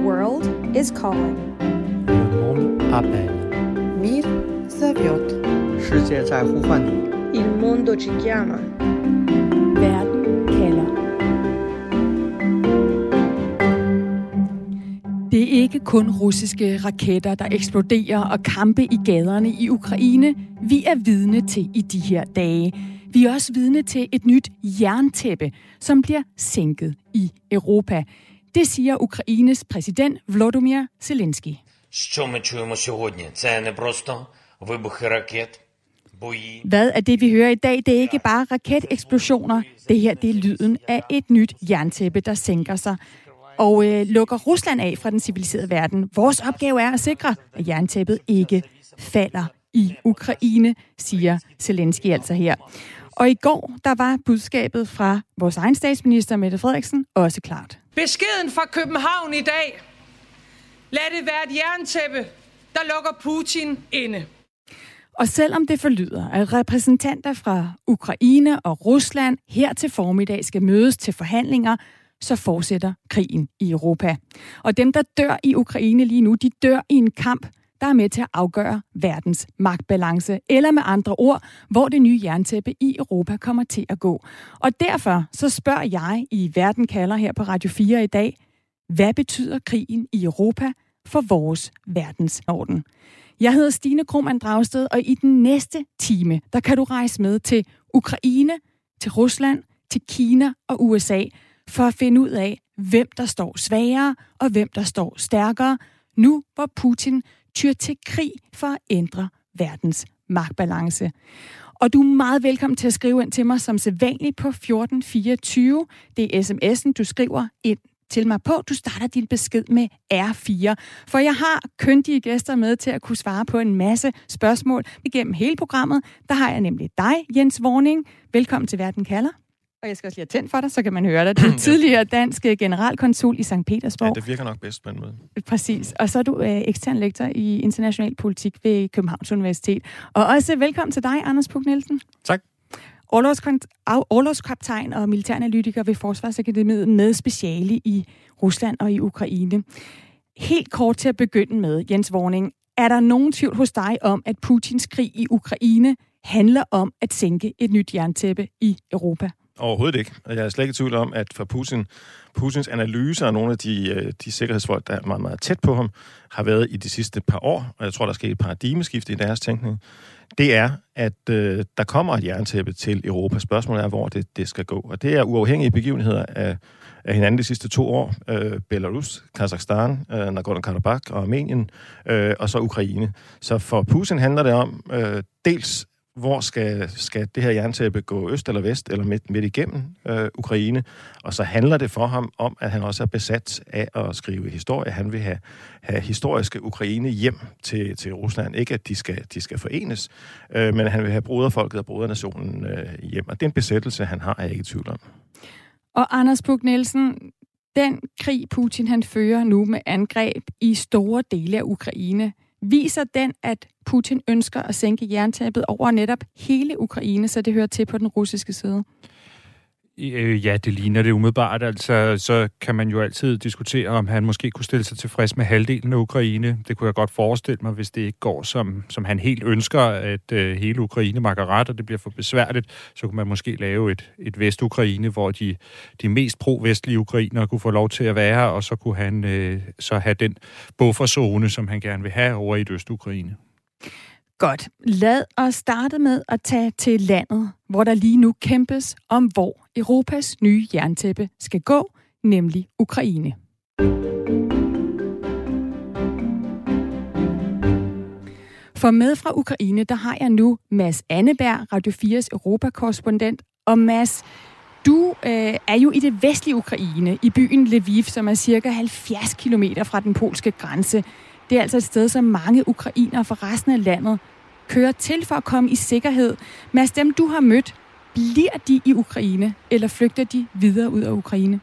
world is calling. Le monde appelle. Мир зовет. 世界在呼唤你。 Il mondo ci chiama. Verden kalder. Det er ikke kun russiske raketter, der eksploderer og kampe i gaderne i Ukraine, vi er vidne til i de her dage. Vi er også vidne til et nyt jerntæppe, som bliver sænket i Europa. Det siger Ukraines præsident Volodymyr Zelensky. Що ми чуємо сьогодні? Це не просто вибухи ракет, бої. Hvad er det, vi hører i dag? Det er ikke bare raketeksplosioner. Det her det er lyden af et nyt jerntæppe, der sænker sig og øh, lukker Rusland af fra den civiliserede verden. Vores opgave er at sikre, at jerntæppet ikke falder i Ukraine, siger Zelensky altså her. Og i går, der var budskabet fra vores egen statsminister, Mette Frederiksen, også klart. Beskeden fra København i dag. Lad det være et jerntæppe, der lukker Putin inde. Og selvom det forlyder, at repræsentanter fra Ukraine og Rusland her til formiddag skal mødes til forhandlinger, så fortsætter krigen i Europa. Og dem, der dør i Ukraine lige nu, de dør i en kamp, der er med til at afgøre verdens magtbalance, eller med andre ord, hvor det nye jerntæppe i Europa kommer til at gå. Og derfor så spørger jeg i Verden kalder her på Radio 4 i dag, hvad betyder krigen i Europa for vores verdensorden? Jeg hedder Stine Krohmann Dragsted, og i den næste time, der kan du rejse med til Ukraine, til Rusland, til Kina og USA, for at finde ud af, hvem der står svagere og hvem der står stærkere, nu hvor Putin tyr til krig for at ændre verdens magtbalance. Og du er meget velkommen til at skrive ind til mig som sædvanligt på 1424. Det er sms'en, du skriver ind til mig på. Du starter din besked med R4. For jeg har køndige gæster med til at kunne svare på en masse spørgsmål igennem hele programmet. Der har jeg nemlig dig, Jens Vorning. Velkommen til Verden kalder. Og jeg skal også lige have tændt for dig, så kan man høre dig. Du er tidligere dansk generalkonsul i St. Petersborg. Ja, det virker nok bedst på en måde. Præcis. Og så er du øh, ekstern lektor i international politik ved Københavns Universitet. Og også velkommen til dig, Anders Puk Nielsen. Tak. Orlogskaptajn og militæranalytiker ved Forsvarsakademiet med speciale i Rusland og i Ukraine. Helt kort til at begynde med, Jens Vorning. Er der nogen tvivl hos dig om, at Putins krig i Ukraine handler om at sænke et nyt jerntæppe i Europa? Overhovedet ikke. Og jeg er slet ikke i tvivl om, at for Putin, Putins analyser af nogle af de, øh, de sikkerhedsfolk, der er meget, meget tæt på ham, har været i de sidste par år, og jeg tror, der er sket et paradigmeskifte i deres tænkning, det er, at øh, der kommer et jerntæppe til Europa. Spørgsmålet er, hvor det, det skal gå. Og det er uafhængige begivenheder af, af hinanden de sidste to år. Øh, Belarus, Kazakhstan, øh, Nagorno-Karabakh og Armenien, øh, og så Ukraine. Så for Putin handler det om øh, dels hvor skal, skal det her jerntæppe gå øst eller vest, eller midt, midt igennem øh, Ukraine. Og så handler det for ham om, at han også er besat af at skrive historie. Han vil have, have historiske Ukraine hjem til, til Rusland. Ikke at de skal, de skal forenes, øh, men han vil have broderfolket og brodernationen øh, hjem. Og det er en besættelse, han har, er jeg ikke i tvivl om. Og Anders Bug Nielsen, den krig Putin han fører nu med angreb i store dele af Ukraine, viser den, at Putin ønsker at sænke jerntæppet over netop hele Ukraine, så det hører til på den russiske side? Øh, ja, det ligner det umiddelbart. Altså, så kan man jo altid diskutere, om han måske kunne stille sig tilfreds med halvdelen af Ukraine. Det kunne jeg godt forestille mig, hvis det ikke går, som, som han helt ønsker, at øh, hele Ukraine makker ret, og det bliver for besværligt. Så kunne man måske lave et, et Vest-Ukraine, hvor de, de mest pro-vestlige ukrainere kunne få lov til at være, og så kunne han øh, så have den bufferzone, som han gerne vil have over i Øst-Ukraine. Godt. Lad os starte med at tage til landet, hvor der lige nu kæmpes om, hvor Europas nye jerntæppe skal gå, nemlig Ukraine. For med fra Ukraine, der har jeg nu Mads Anneberg, Radio 4's Europakorrespondent. Og Mads, du øh, er jo i det vestlige Ukraine, i byen Lviv, som er cirka 70 km fra den polske grænse. Det er altså et sted, som mange ukrainere fra resten af landet kører til for at komme i sikkerhed. Mads, dem du har mødt, bliver de i Ukraine, eller flygter de videre ud af Ukraine?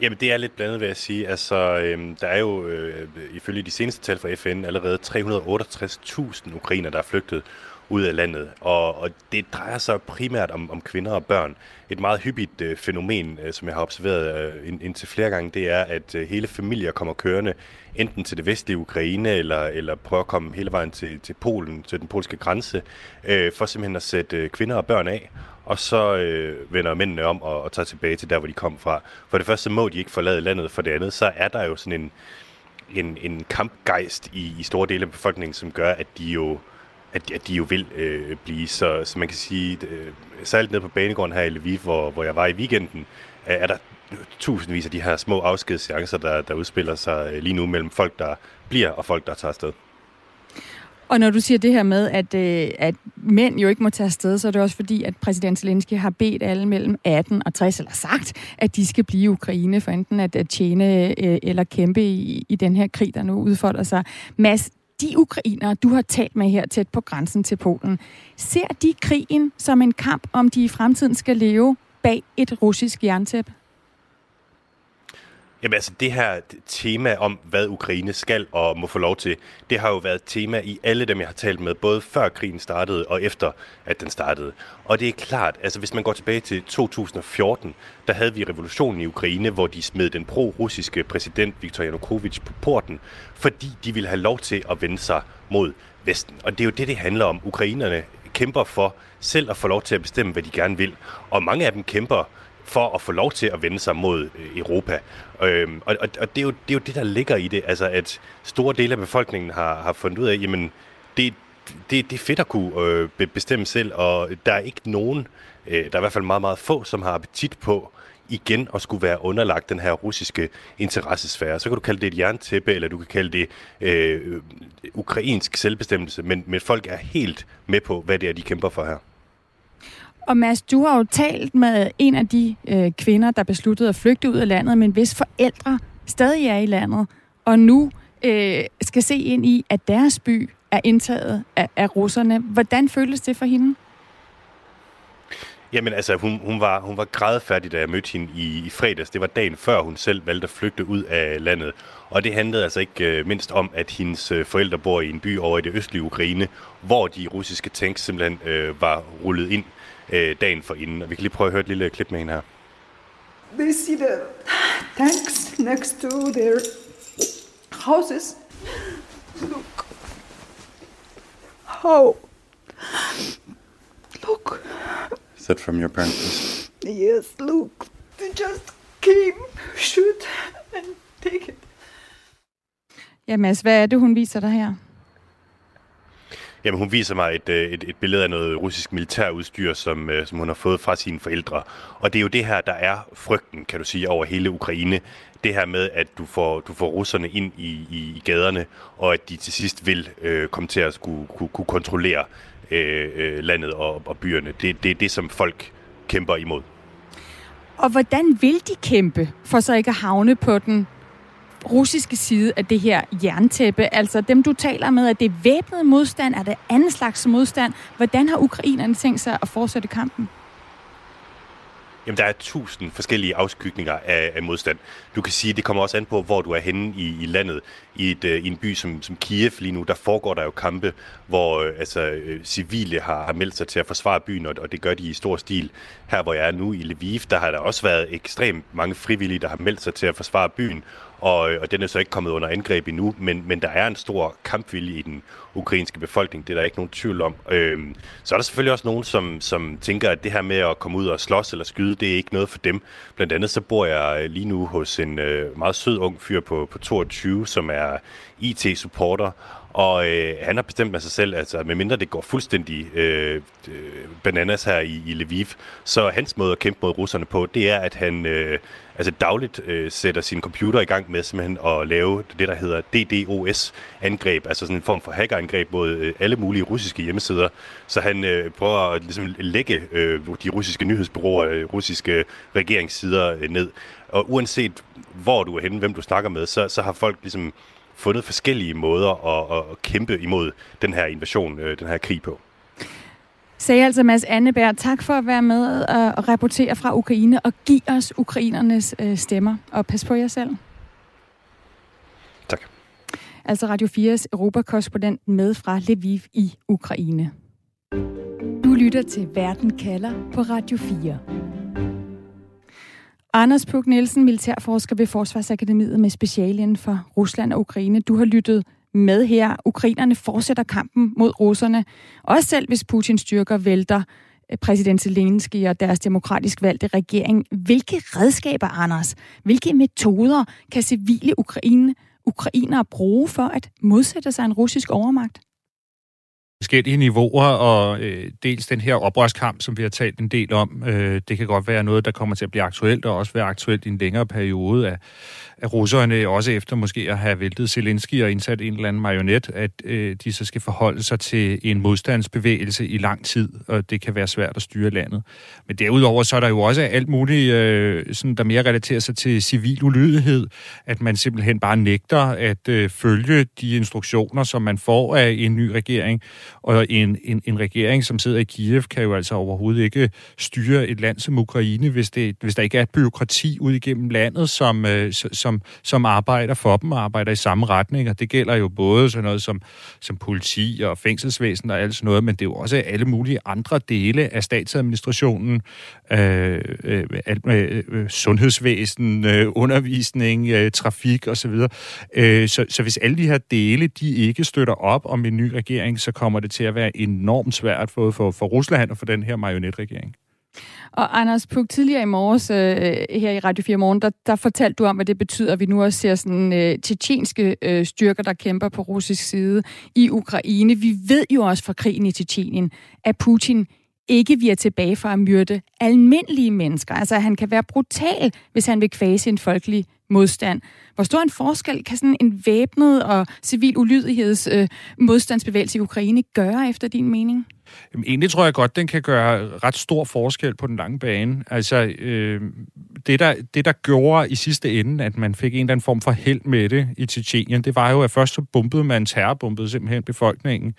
Jamen, det er lidt blandet, vil jeg sige. Altså, øhm, der er jo øh, ifølge de seneste tal fra FN allerede 368.000 ukrainer, der er flygtet ud af landet. Og, og det drejer sig primært om, om kvinder og børn. Et meget hyppigt øh, fænomen, øh, som jeg har observeret øh, ind, indtil flere gange, det er, at øh, hele familier kommer kørende enten til det vestlige Ukraine, eller, eller prøver at komme hele vejen til, til Polen, til den polske grænse, øh, for simpelthen at sætte øh, kvinder og børn af og så øh, vender mændene om og, og tager tilbage til der, hvor de kom fra. For det første må de ikke forlade landet, for det andet så er der jo sådan en, en, en kampgejst i, i store dele af befolkningen, som gør, at de jo at, at de jo vil øh, blive. Så, så man kan sige, øh, særligt nede på banegården her i Lviv, hvor, hvor jeg var i weekenden, er der tusindvis af de her små afskedsseancer, der, der udspiller sig øh, lige nu mellem folk, der bliver og folk, der tager afsted. Og når du siger det her med, at, øh, at mænd jo ikke må tage afsted, så er det også fordi, at præsident Zelensky har bedt alle mellem 18 og 60, eller sagt, at de skal blive i Ukraine for enten at, at tjene øh, eller kæmpe i, i den her krig, der nu udfolder sig. Mads, de ukrainere, du har talt med her tæt på grænsen til Polen, ser de krigen som en kamp, om de i fremtiden skal leve bag et russisk jerntæppe? Jamen altså, det her tema om, hvad Ukraine skal og må få lov til, det har jo været tema i alle dem, jeg har talt med, både før krigen startede og efter, at den startede. Og det er klart, altså hvis man går tilbage til 2014, der havde vi revolutionen i Ukraine, hvor de smed den pro-russiske præsident Viktor Yanukovych på porten, fordi de ville have lov til at vende sig mod Vesten. Og det er jo det, det handler om. Ukrainerne kæmper for selv at få lov til at bestemme, hvad de gerne vil. Og mange af dem kæmper for at få lov til at vende sig mod øh, Europa. Øhm, og og, og det, er jo, det er jo det, der ligger i det, altså at store dele af befolkningen har, har fundet ud af, jamen det, det, det er fedt at kunne øh, bestemme selv, og der er ikke nogen, øh, der er i hvert fald meget, meget få, som har appetit på igen at skulle være underlagt den her russiske interessesfære. Så kan du kalde det et jerntæppe, eller du kan kalde det øh, ukrainsk selvbestemmelse, men, men folk er helt med på, hvad det er, de kæmper for her. Og Mads, du har jo talt med en af de øh, kvinder, der besluttede at flygte ud af landet, men hvis forældre stadig er i landet, og nu øh, skal se ind i, at deres by er indtaget af, af russerne. Hvordan føles det for hende? Jamen altså, hun, hun, var, hun var grædfærdig, da jeg mødte hende i, i fredags. Det var dagen før, hun selv valgte at flygte ud af landet. Og det handlede altså ikke øh, mindst om, at hendes øh, forældre bor i en by over i det østlige Ukraine, hvor de russiske tanks simpelthen øh, var rullet ind øh, dagen for inden. Og vi kan lige prøve at høre et lille klip med hende her. They see the tanks next to their houses. Look. How? Look. Is that from your parents? Yes, look. They just came, shoot and take it. Ja, Mads, hvad er det, hun viser dig her? Jamen, hun viser mig et, øh, et, et billede af noget russisk militærudstyr, som, øh, som hun har fået fra sine forældre. Og det er jo det her, der er frygten, kan du sige, over hele Ukraine. Det her med, at du får, du får russerne ind i, i, i gaderne, og at de til sidst vil øh, komme til at skulle, kunne, kunne kontrollere øh, øh, landet og, og byerne. Det, det er det, som folk kæmper imod. Og hvordan vil de kæmpe for så ikke at havne på den russiske side af det her jerntæppe? Altså dem, du taler med, er det væbnet modstand? Er det anden slags modstand? Hvordan har ukrainerne tænkt sig at fortsætte kampen? Jamen, der er tusind forskellige afskygninger af, af modstand. Du kan sige, det kommer også an på, hvor du er henne i, i landet. I, et, uh, I en by som, som Kiev lige nu, der foregår der jo kampe, hvor uh, altså, uh, civile har, har meldt sig til at forsvare byen, og, og det gør de i stor stil. Her, hvor jeg er nu i Lviv, der har der også været ekstremt mange frivillige, der har meldt sig til at forsvare byen, og, og den er så ikke kommet under angreb endnu, men, men der er en stor kampvilje i den ukrainske befolkning, det er der ikke nogen tvivl om. Øhm, så er der selvfølgelig også nogen, som, som tænker, at det her med at komme ud og slås eller skyde, det er ikke noget for dem. Blandt andet så bor jeg øh, lige nu hos en øh, meget sød ung fyr på, på 22, som er IT-supporter, og øh, han har bestemt med sig selv, altså medmindre det går fuldstændig øh, øh, bananas her i, i Lviv, så hans måde at kæmpe mod russerne på, det er, at han øh, altså dagligt øh, sætter sin computer i gang med simpelthen at lave det, der hedder DDoS-angreb, altså sådan en form for hackerangreb mod øh, alle mulige russiske hjemmesider. Så han øh, prøver at ligesom, lægge øh, de russiske nyhedsbyråer, øh, russiske regeringssider øh, ned. Og uanset hvor du er henne, hvem du snakker med, så, så har folk ligesom fundet forskellige måder at, at kæmpe imod den her invasion, øh, den her krig på. Sagde altså Mads Anneberg, tak for at være med og rapportere fra Ukraine og give os ukrainernes øh, stemmer. Og pas på jer selv. Tak. Altså Radio 4's Europakorrespondent med fra Lviv i Ukraine. Du lytter til Verden kalder på Radio 4. Anders Puk Nielsen, militærforsker ved Forsvarsakademiet med speciale inden for Rusland og Ukraine. Du har lyttet med her. Ukrainerne fortsætter kampen mod russerne. Også selv hvis Putins styrker vælter eh, præsident Zelensky og deres demokratisk valgte regering. Hvilke redskaber, Anders, hvilke metoder kan civile Ukraine, ukrainere bruge for at modsætte sig en russisk overmagt? Forskellige niveauer, og øh, dels den her oprørskamp, som vi har talt en del om, øh, det kan godt være noget, der kommer til at blive aktuelt, og også være aktuelt i en længere periode af, at russerne, også efter måske at have væltet Zelensky og indsat en eller anden marionet, at øh, de så skal forholde sig til en modstandsbevægelse i lang tid, og det kan være svært at styre landet. Men derudover så er der jo også alt muligt, øh, sådan, der mere relaterer sig til civil ulydighed, at man simpelthen bare nægter at øh, følge de instruktioner, som man får af en ny regering, og en, en, en regering, som sidder i Kiev, kan jo altså overhovedet ikke styre et land som Ukraine, hvis, det, hvis der ikke er et byråkrati ud igennem landet, som, øh, som, som som arbejder for dem og arbejder i samme retning. Og det gælder jo både sådan noget som, som politi og fængselsvæsen og alt sådan noget, men det er jo også alle mulige andre dele af statsadministrationen, øh, øh, øh, øh, sundhedsvæsen, øh, undervisning, øh, trafik osv. Øh, så, så hvis alle de her dele, de ikke støtter op om en ny regering, så kommer det til at være enormt svært både for, for Rusland og for den her marionetregering. Og Anders Puk, tidligere i morges øh, her i Radio 4 Morgen, der, der fortalte du om, hvad det betyder, at vi nu også ser sådan øh, tjetjenske øh, styrker, der kæmper på russisk side i Ukraine. Vi ved jo også fra krigen i Tjetjenien, at Putin ikke virer tilbage for at myrde almindelige mennesker. Altså, han kan være brutal, hvis han vil kvæse en folkelig modstand. Hvor stor en forskel kan sådan en væbnet og civil ulydigheds øh, modstandsbevægelse i Ukraine gøre, efter din mening? Jamen, egentlig tror jeg godt, den kan gøre ret stor forskel på den lange bane. Altså, øh, det, der, det der gjorde i sidste ende, at man fik en eller anden form for held med det i Tjetjenien, det var jo, at først så bombede man, terrorbombede simpelthen befolkningen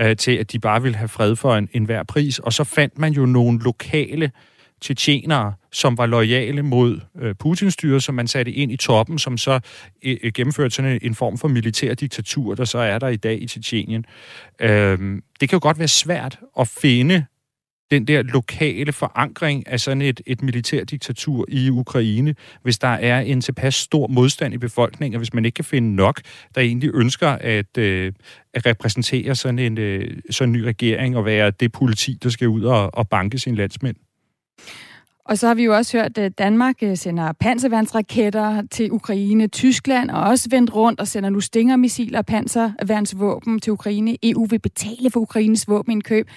øh, til, at de bare ville have fred for en, enhver pris. Og så fandt man jo nogle lokale tjetjenere, som var lojale mod øh, Putins styre, som man satte ind i toppen, som så øh, øh, gennemførte sådan en, en form for militær diktatur, der så er der i dag i Tjetjenien. Øh, det kan jo godt være svært at finde den der lokale forankring af sådan et, et militærdiktatur i Ukraine, hvis der er en tilpas stor modstand i befolkningen, og hvis man ikke kan finde nok, der egentlig ønsker at, øh, at repræsentere sådan en, øh, sådan en ny regering og være det politi, der skal ud og, og banke sine landsmænd. Og så har vi jo også hørt, at Danmark øh, sender panserværnsraketter til Ukraine. Tyskland og også vendt rundt og sender nu stingermissiler og panserværnsvåben til Ukraine. EU vil betale for Ukraines våbenindkøb.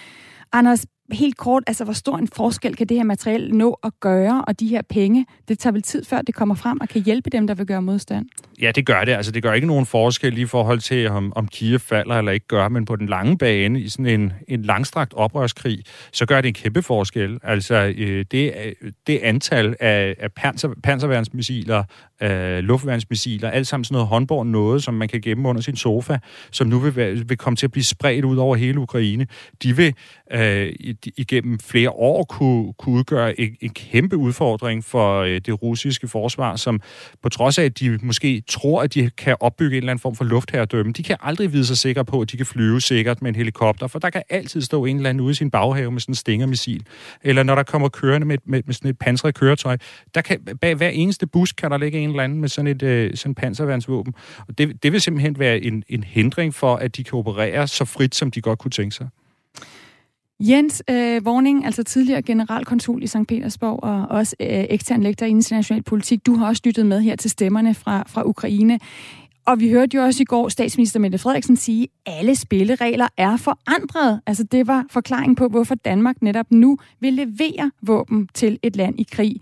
Anders, helt kort, altså hvor stor en forskel kan det her materiale nå at gøre, og de her penge, det tager vel tid før det kommer frem og kan hjælpe dem, der vil gøre modstand? Ja, det gør det. Altså, det gør ikke nogen forskel i forhold til, om, om Kiev falder eller ikke gør, men på den lange bane, i sådan en, en langstrakt oprørskrig, så gør det en kæmpe forskel. Altså, øh, det, det antal af, af panser, panserværnsmissiler, øh, luftværnsmissiler, alt sammen sådan noget håndborg noget, som man kan gemme under sin sofa, som nu vil, vil komme til at blive spredt ud over hele Ukraine, de vil øh, igennem flere år kunne, kunne udgøre en, en kæmpe udfordring for øh, det russiske forsvar, som på trods af, at de måske tror, at de kan opbygge en eller anden form for luftherredømme, de kan aldrig vide sig sikre på, at de kan flyve sikkert med en helikopter, for der kan altid stå en eller anden ude i sin baghave med sådan en stingermissil. Eller når der kommer kørende med, med, med sådan et pansret køretøj, der kan, bag hver eneste bus kan der ligge en eller anden med sådan et øh, sådan panserværnsvåben. Og det, det vil simpelthen være en, en hindring for, at de kan operere så frit, som de godt kunne tænke sig. Jens øh, Vorning, altså tidligere generalkonsul i St. Petersborg og også øh, ekstern lektor i international politik. Du har også lyttet med her til stemmerne fra, fra Ukraine. Og vi hørte jo også i går statsminister Mette Frederiksen sige, at alle spilleregler er forandret. Altså det var forklaring på, hvorfor Danmark netop nu vil levere våben til et land i krig.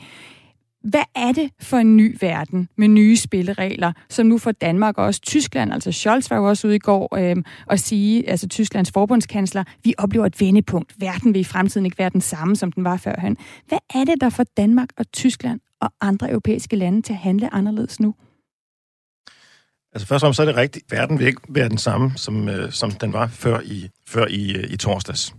Hvad er det for en ny verden med nye spilleregler, som nu får Danmark og også Tyskland, altså Scholz var jo også ude i går øh, og sige, altså Tysklands forbundskansler, vi oplever et vendepunkt. Verden vil i fremtiden ikke være den samme, som den var førhen. Hvad er det, der får Danmark og Tyskland og andre europæiske lande til at handle anderledes nu? Altså først og fremmest så er det rigtigt. Verden vil ikke være den samme, som, øh, som den var før i, før i, øh, i torsdags.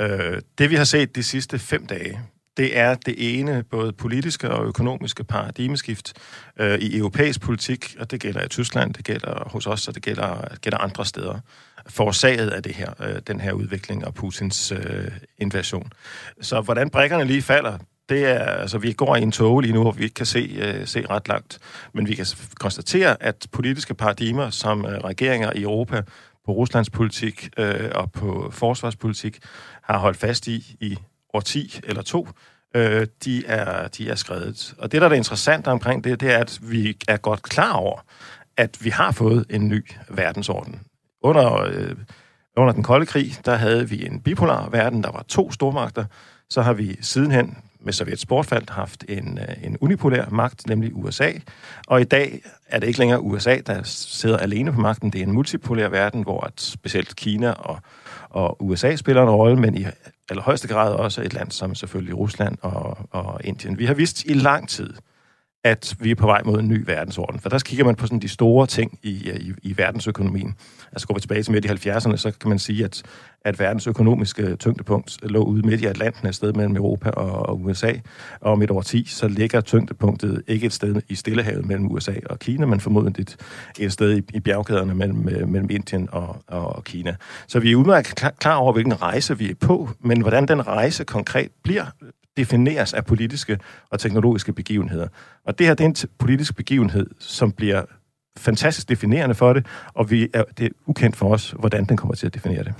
Øh, det vi har set de sidste fem dage, det er det ene både politiske og økonomiske paradigmeskift øh, i europæisk politik, og det gælder i Tyskland, det gælder hos os, og det gælder, gælder andre steder, forårsaget af det her, øh, den her udvikling og Putins øh, invasion. Så hvordan brækkerne lige falder, det er, altså, vi går i en tog lige nu, hvor vi ikke kan se, øh, se ret langt. Men vi kan konstatere, at politiske paradigmer som øh, regeringer i Europa på Ruslands politik øh, og på forsvarspolitik har holdt fast i i årti eller to, øh, de, er, de er skrevet. Og det, der er interessant omkring det, det er, at vi er godt klar over, at vi har fået en ny verdensorden. Under, øh, under den kolde krig, der havde vi en bipolar verden, der var to stormagter. Så har vi sidenhen med Sovjets bortfald haft en, øh, en unipolær magt, nemlig USA. Og i dag er det ikke længere USA, der sidder alene på magten. Det er en multipolær verden, hvor at specielt Kina og, og USA spiller en rolle, men i allerhøjeste grad også et land som selvfølgelig Rusland og, og Indien. Vi har vist i lang tid, at vi er på vej mod en ny verdensorden. For der kigger man på sådan de store ting i, øh, i, i verdensøkonomien. Altså går vi tilbage til midt i 70'erne, så kan man sige, at, at verdens økonomiske tyngdepunkt lå ude midt i Atlanten, et sted mellem Europa og, og USA. Og om et år 10, så ligger tyngdepunktet ikke et sted i Stillehavet mellem USA og Kina, men formodentlig et, sted i, i bjergkæderne mellem, øh, mellem Indien og, og Kina. Så vi er udmærket klar, klar over, hvilken rejse vi er på, men hvordan den rejse konkret bliver, defineres af politiske og teknologiske begivenheder. Og det her det er en politisk begivenhed, som bliver fantastisk definerende for det, og vi er, det er ukendt for os, hvordan den kommer til at definere det.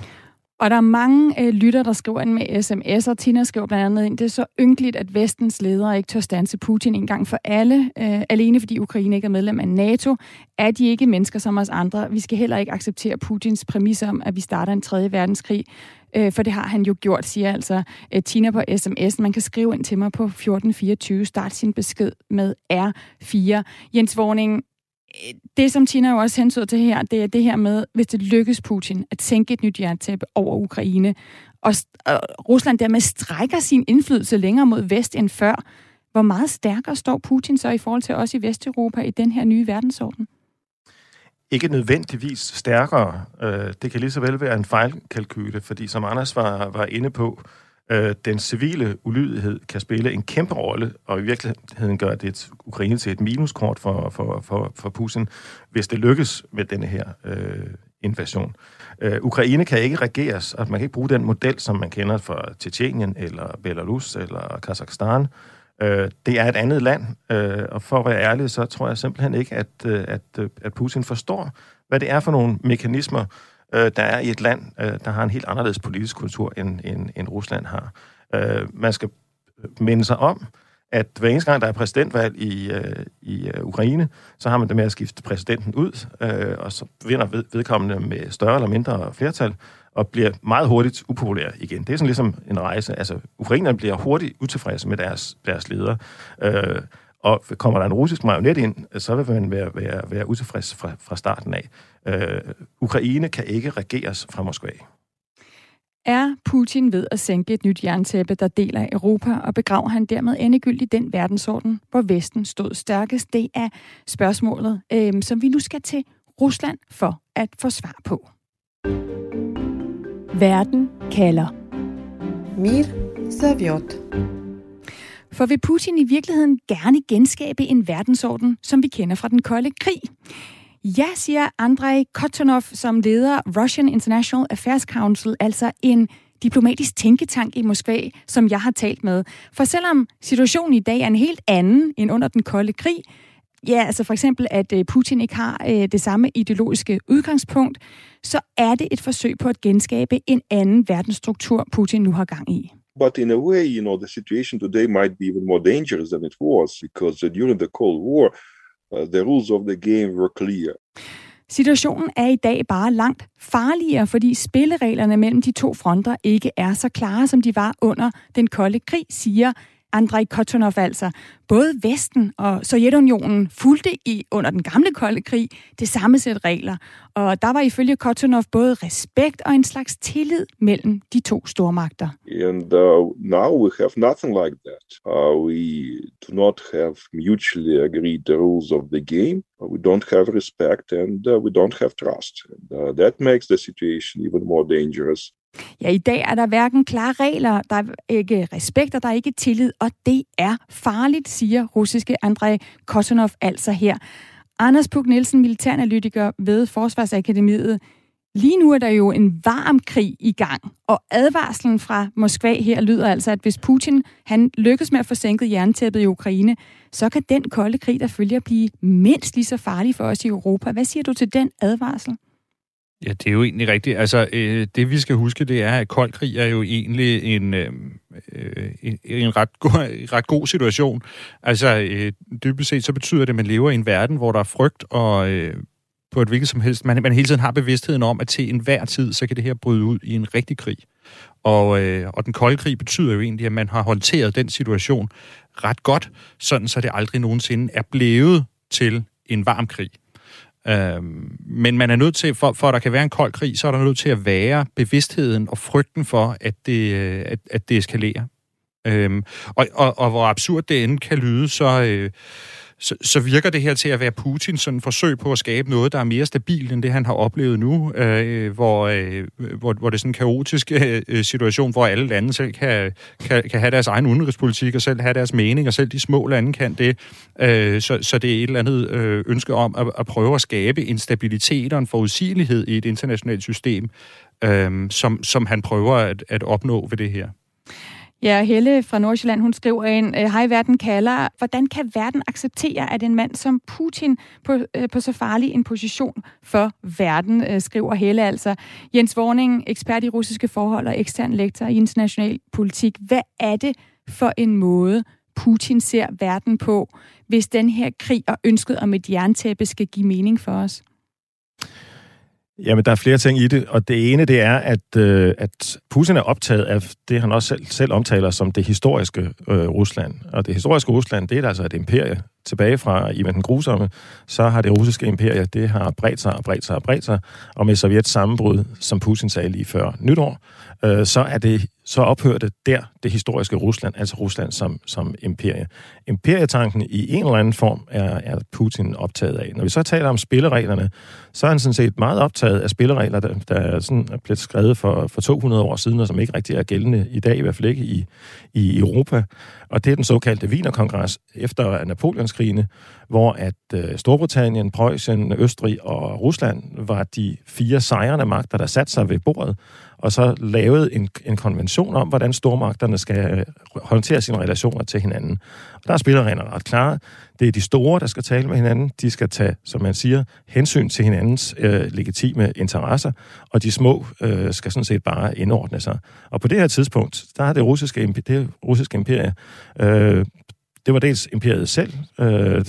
Og der er mange øh, lytter, der skriver ind med sms'er. Tina skriver blandt andet ind, det er så ynkeligt, at vestens ledere ikke tør stanse Putin en gang for alle, øh, alene fordi Ukraine ikke er medlem af NATO. Er de ikke mennesker som os andre? Vi skal heller ikke acceptere Putins præmis om, at vi starter en tredje verdenskrig. Øh, for det har han jo gjort, siger altså øh, Tina på sms. Man kan skrive ind til mig på 1424. Start sin besked med R4. Jens Vorning, øh, det, som Tina jo også hensyder til her, det er det her med, hvis det lykkes Putin at tænke et nyt jerntæppe over Ukraine, og, og Rusland dermed strækker sin indflydelse længere mod vest end før, hvor meget stærkere står Putin så i forhold til os i Vesteuropa i den her nye verdensorden? Ikke nødvendigvis stærkere. Øh, det kan lige så vel være en fejlkalkyle, fordi som Anders var, var inde på, øh, den civile ulydighed kan spille en kæmpe rolle, og i virkeligheden gør det Ukraine til et minuskort for, for, for, for Putin, hvis det lykkes med denne her øh, invasion. Øh, Ukraine kan ikke regeres, og man kan ikke bruge den model, som man kender fra Tjetjenien, eller Belarus, eller Kazakhstan. Øh, Øh, det er et andet land, øh, og for at være ærlig, så tror jeg simpelthen ikke, at, øh, at, øh, at Putin forstår, hvad det er for nogle mekanismer, øh, der er i et land, øh, der har en helt anderledes politisk kultur, end, end, end Rusland har. Øh, man skal minde sig om, at hver eneste gang, der er præsidentvalg i, øh, i øh, Ukraine, så har man det med at skifte præsidenten ud, øh, og så vinder ved, vedkommende med større eller mindre flertal, og bliver meget hurtigt upopulær igen. Det er sådan ligesom en rejse. Altså, ukrainerne bliver hurtigt utilfredse med deres, deres ledere. Øh, og kommer der en russisk marionet ind, så vil man være, være, være utilfreds fra, fra starten af. Øh, Ukraine kan ikke regeres fra Moskva. Er Putin ved at sænke et nyt jerntæppe, der deler Europa, og begraver han dermed endegyldigt den verdensorden, hvor Vesten stod stærkest? Det er spørgsmålet, øh, som vi nu skal til Rusland for at få svar på. Verden kalder. Mir Saviot. For vil Putin i virkeligheden gerne genskabe en verdensorden, som vi kender fra den kolde krig? Ja, siger Andrei Kotonov, som leder Russian International Affairs Council, altså en diplomatisk tænketank i Moskva, som jeg har talt med. For selvom situationen i dag er en helt anden end under den kolde krig, ja, altså for eksempel, at øh, Putin ikke har øh, det samme ideologiske udgangspunkt, så er det et forsøg på at genskabe en anden verdensstruktur, Putin nu har gang i. But in a way, you know, the situation today might be even more dangerous than it was because uh, during the Cold War, Uh, the rules of the game were clear. Situationen er i dag bare langt farligere, fordi spillereglerne mellem de to fronter ikke er så klare, som de var under den kolde krig, siger Andrei Kotonov altså. Både Vesten og Sovjetunionen fulgte i under den gamle kolde krig det samme sæt regler, og der var ifølge Kotonov både respekt og en slags tillid mellem de to stormagter. And uh, now we have nothing like that. Uh, we do not have mutually agreed the rules of the game. Uh, we don't have respect and uh, we don't have trust. And, uh, that makes the situation even more dangerous. Ja, i dag er der hverken klare regler, der er ikke respekt, og der er ikke tillid, og det er farligt, siger russiske Andrei Kosunov altså her. Anders Puk Nielsen, militæranalytiker ved Forsvarsakademiet. Lige nu er der jo en varm krig i gang, og advarslen fra Moskva her lyder altså, at hvis Putin han lykkes med at få sænket jerntæppet i Ukraine, så kan den kolde krig, der følger, blive mindst lige så farlig for os i Europa. Hvad siger du til den advarsel? Ja, det er jo egentlig rigtigt. Altså, øh, det vi skal huske, det er, at kold krig er jo egentlig en, øh, øh, en, en ret, go- ret god situation. Altså, øh, dybest set så betyder det, at man lever i en verden, hvor der er frygt og øh, på et hvilket som helst. Man, man hele tiden har bevidstheden om, at til enhver tid, så kan det her bryde ud i en rigtig krig. Og, øh, og den kolde krig betyder jo egentlig, at man har håndteret den situation ret godt, sådan så det aldrig nogensinde er blevet til en varm krig. Øhm, men man er nødt til, for, for at der kan være en kold krig, så er der nødt til at være bevidstheden og frygten for, at det, øh, at, at det eskalerer. Øhm, og, og, og hvor absurd det end kan lyde, så, øh, så, så virker det her til at være Putins sådan forsøg på at skabe noget, der er mere stabilt end det, han har oplevet nu, øh, hvor, øh, hvor, hvor det er sådan en kaotisk øh, øh, situation, hvor alle lande selv kan, kan, kan have deres egen udenrigspolitik og selv have deres mening, og selv de små lande kan det. Øh, så, så det er et eller andet øh, ønske om at, at prøve at skabe en stabilitet og en forudsigelighed i et internationalt system, øh, som, som han prøver at, at opnå ved det her. Ja, Helle fra Nordsjælland, hun skriver en, øh, Hej, verden kalder. Hvordan kan verden acceptere, at en mand som Putin på, øh, på så farlig en position for verden, øh, skriver Helle altså. Jens Vorning, ekspert i russiske forhold og ekstern lektor i international politik. Hvad er det for en måde, Putin ser verden på, hvis den her krig og ønsket om et jerntæppe skal give mening for os? Jamen, der er flere ting i det, og det ene, det er, at, øh, at Putin er optaget af det, han også selv, selv omtaler som det historiske øh, Rusland. Og det historiske Rusland, det er altså et imperie. Tilbage fra Ivan den Grusomme, så har det russiske imperie, det har bredt sig og bredt sig og bredt sig, og med Sovjets sammenbrud, som Putin sagde lige før nytår, øh, så er det så ophørte der det historiske Rusland, altså Rusland som, som imperie. Imperietanken i en eller anden form er, er Putin optaget af. Når vi så taler om spillereglerne, så er han sådan set meget optaget af spilleregler, der, der er, sådan, er blevet skrevet for, for 200 år siden, og som ikke rigtig er gældende i dag, i hvert fald ikke i, i Europa. Og det er den såkaldte Wienerkongres efter Napoleonskrigene, hvor at øh, Storbritannien, Preussen, Østrig og Rusland var de fire sejrende magter, der satte sig ved bordet, og så lavede en, en konvention om, hvordan stormagterne skal øh, håndtere sine relationer til hinanden. Og der er spillereglerne ret klare. Det er de store, der skal tale med hinanden. De skal tage, som man siger, hensyn til hinandens øh, legitime interesser, og de små øh, skal sådan set bare indordne sig. Og på det her tidspunkt, der har det russiske, det russiske imperie øh, det var dels imperiet selv. Øh,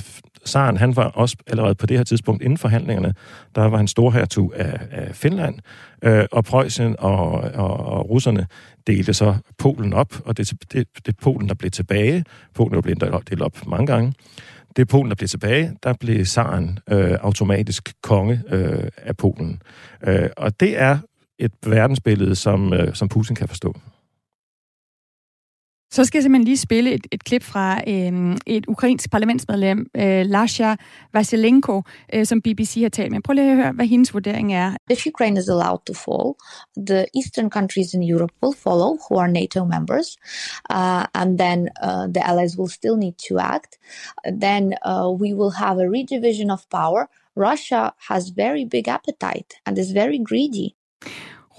Saren, han var også allerede på det her tidspunkt inden forhandlingerne, der var han storhertug af, af Finland, øh, og Preussen og, og, og russerne delte så Polen op, og det, det, det Polen, der blev tilbage, Polen blev delt op mange gange, det Polen, der blev tilbage, der blev Saren øh, automatisk konge øh, af Polen. Øh, og det er et verdensbillede, som, øh, som Putin kan forstå. Så skal jeg simpelthen lige spille et, et klip fra øh, et ukrainsk parlamentsmedlem, øh, Lasha Vasilenko, øh, som BBC har talt med. Prøv lige at høre, hvad hendes vurdering er. If Ukraine is allowed to fall, the eastern countries in Europe will follow, who are NATO members, uh, and then uh, the allies will still need to act. Then uh, we will have a redivision of power. Russia has very big appetite and is very greedy.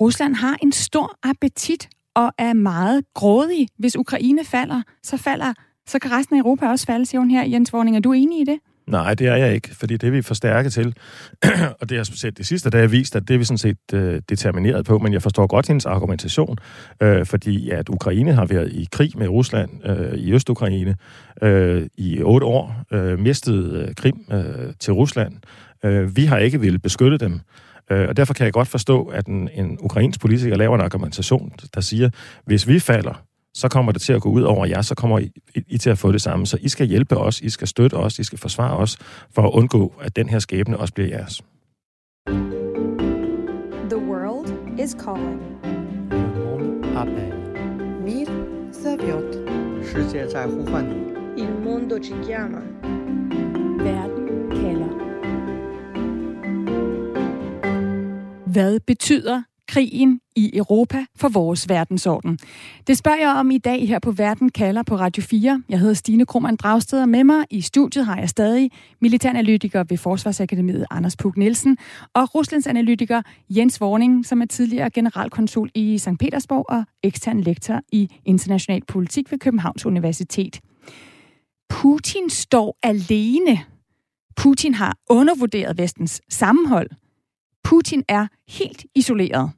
Rusland har en stor appetit og er meget grådig. Hvis Ukraine falder, så falder, så kan resten af Europa også falde, siger hun her. Jens Vorning, er du enig i det? Nej, det er jeg ikke, fordi det er vi for stærke til. og det har specielt det sidste, der er vist, at det er vi sådan set øh, determineret på, men jeg forstår godt hendes argumentation, øh, fordi at Ukraine har været i krig med Rusland øh, i Øst-Ukraine øh, i otte år, øh, mistet øh, Krim øh, til Rusland. Øh, vi har ikke ville beskytte dem. Øh, og derfor kan jeg godt forstå, at en, en ukrainsk politiker laver en argumentation, der siger, hvis vi falder, så kommer det til at gå ud over jer, så kommer I, I, I til at få det samme. Så I skal hjælpe os, I skal støtte os, I skal forsvare os, for at undgå, at den her skæbne også bliver jeres. The world is calling. Le monde appelle. Мир зовет. 世界在呼唤你。 Il mondo ci chiama. Verden Hvad betyder krigen i Europa for vores verdensorden? Det spørger jeg om i dag her på Verden kalder på Radio 4. Jeg hedder Stine Krohmann Dragsted, og med mig i studiet har jeg stadig militæranalytiker ved Forsvarsakademiet Anders Puk Nielsen og Ruslands analytiker Jens Vorning, som er tidligere generalkonsul i St. Petersborg og ekstern lektor i international politik ved Københavns Universitet. Putin står alene. Putin har undervurderet vestens sammenhold. Putin er helt isoleret.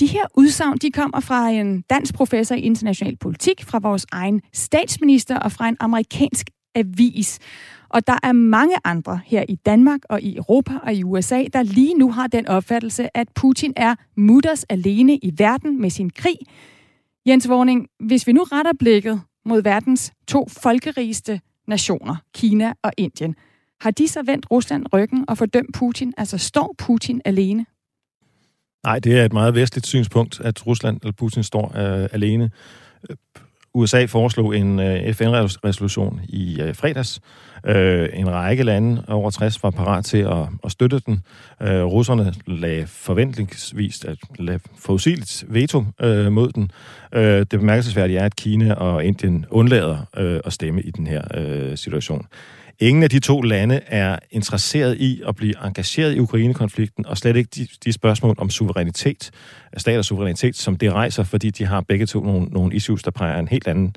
De her udsagn, de kommer fra en dansk professor i international politik, fra vores egen statsminister og fra en amerikansk avis. Og der er mange andre her i Danmark og i Europa og i USA, der lige nu har den opfattelse, at Putin er mutters alene i verden med sin krig. Jens Vorning, hvis vi nu retter blikket mod verdens to folkerigeste nationer, Kina og Indien, har de så vendt Rusland ryggen og fordømt Putin? Altså står Putin alene? Nej, det er et meget vestligt synspunkt, at Rusland eller Putin står øh, alene. USA foreslog en øh, FN-resolution i øh, fredags. Øh, en række lande over 60 var parat til at, at støtte den. Øh, russerne lagde forventningsvis at lagde forudsigeligt veto øh, mod den. Øh, det bemærkelsesværdige er, at Kina og Indien undlader øh, at stemme i den her øh, situation. Ingen af de to lande er interesseret i at blive engageret i Ukraine-konflikten, og slet ikke de, de spørgsmål om suverænitet, stat og suverænitet, som det rejser, fordi de har begge to nogle, nogle issues, der peger en helt anden,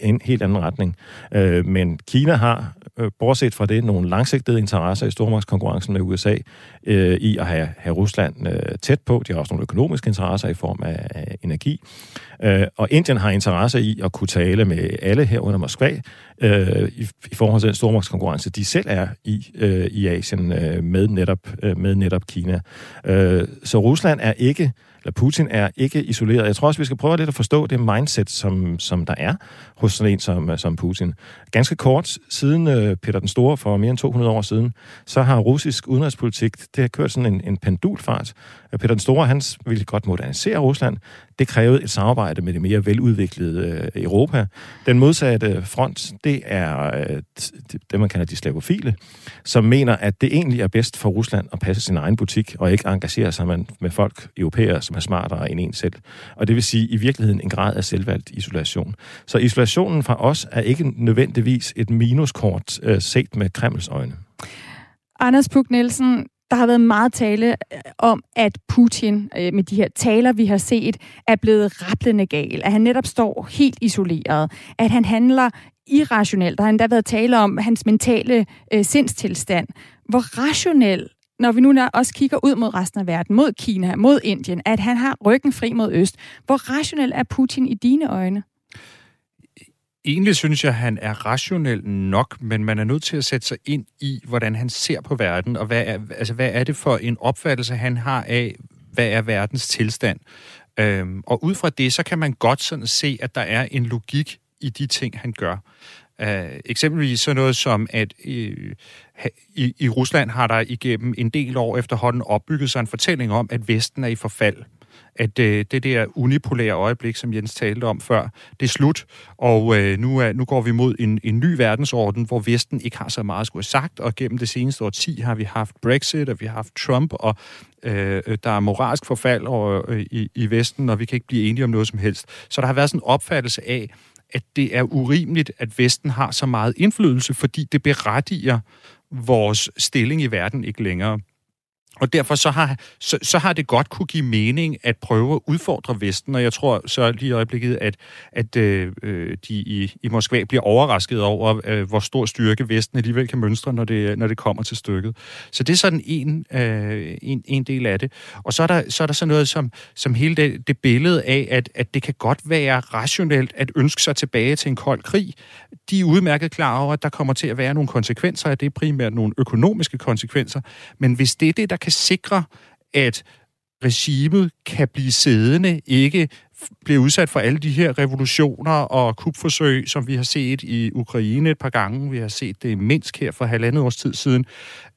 en helt anden retning. Øh, men Kina har, øh, bortset fra det, nogle langsigtede interesser i stormagtskonkurrencen med USA øh, i at have, have Rusland øh, tæt på. De har også nogle økonomiske interesser i form af, af energi. Øh, og Indien har interesse i at kunne tale med alle her under Moskva øh, i, i forhold til den stormagtskonkurrence, de selv er i øh, i Asien øh, med, netop, øh, med netop Kina. Øh, så Rusland er ikke Putin er ikke isoleret. Jeg tror også, vi skal prøve lidt at forstå det mindset, som, som der er hos sådan en som, som Putin. Ganske kort siden øh, Peter den Store for mere end 200 år siden, så har russisk udenrigspolitik, det har kørt sådan en, en pendulfart. Øh, Peter den Store, han ville godt modernisere Rusland. Det krævede et samarbejde med det mere veludviklede øh, Europa. Den modsatte front, det er øh, det, man kalder de slavofile, som mener, at det egentlig er bedst for Rusland at passe sin egen butik, og ikke engagere sig med, med folk, europæere, som er smartere end en selv. Og det vil sige i virkeligheden en grad af selvvalgt isolation. Så isolationen fra os er ikke nødvendigvis et minuskort øh, set med Kremls øjne. Anders Puk Nielsen, der har været meget tale øh, om, at Putin øh, med de her taler, vi har set, er blevet rapplende gal. At han netop står helt isoleret. At han handler irrationelt. Der har endda været tale om hans mentale øh, sindstilstand. Hvor rationel når vi nu også kigger ud mod resten af verden, mod Kina, mod Indien, at han har ryggen fri mod øst. Hvor rationel er Putin i dine øjne? Egentlig synes jeg, han er rationel nok, men man er nødt til at sætte sig ind i, hvordan han ser på verden, og hvad er, altså, hvad er det for en opfattelse, han har af, hvad er verdens tilstand. Øhm, og ud fra det, så kan man godt sådan se, at der er en logik i de ting, han gør. Uh, eksempelvis så noget som, at øh, i, i Rusland har der igennem en del år efterhånden opbygget sig en fortælling om, at Vesten er i forfald at øh, det der unipolære øjeblik, som Jens talte om før, det er slut, og øh, nu, er, nu går vi mod en, en ny verdensorden, hvor Vesten ikke har så meget at skulle have sagt, og gennem det seneste år 10 har vi haft Brexit, og vi har haft Trump, og øh, der er moralsk forfald og, øh, i, i Vesten, og vi kan ikke blive enige om noget som helst. Så der har været sådan en opfattelse af, at det er urimeligt, at Vesten har så meget indflydelse, fordi det berettiger vores stilling i verden ikke længere. Og derfor så har, så, så har det godt kunne give mening at prøve at udfordre Vesten, og jeg tror så lige i øjeblikket, at, at øh, øh, de i, i Moskva bliver overrasket over, øh, hvor stor styrke Vesten alligevel kan mønstre, når det, når det kommer til stykket. Så det er sådan en, øh, en, en del af det. Og så er der så, er der så noget som, som hele det, det billede af, at, at det kan godt være rationelt at ønske sig tilbage til en kold krig. De er udmærket klar over, at der kommer til at være nogle konsekvenser af det, primært nogle økonomiske konsekvenser. Men hvis det er det, der kan sikre, at regimet kan blive siddende, ikke bliver udsat for alle de her revolutioner og kupforsøg, som vi har set i Ukraine et par gange, vi har set det i Minsk her for halvandet års tid siden,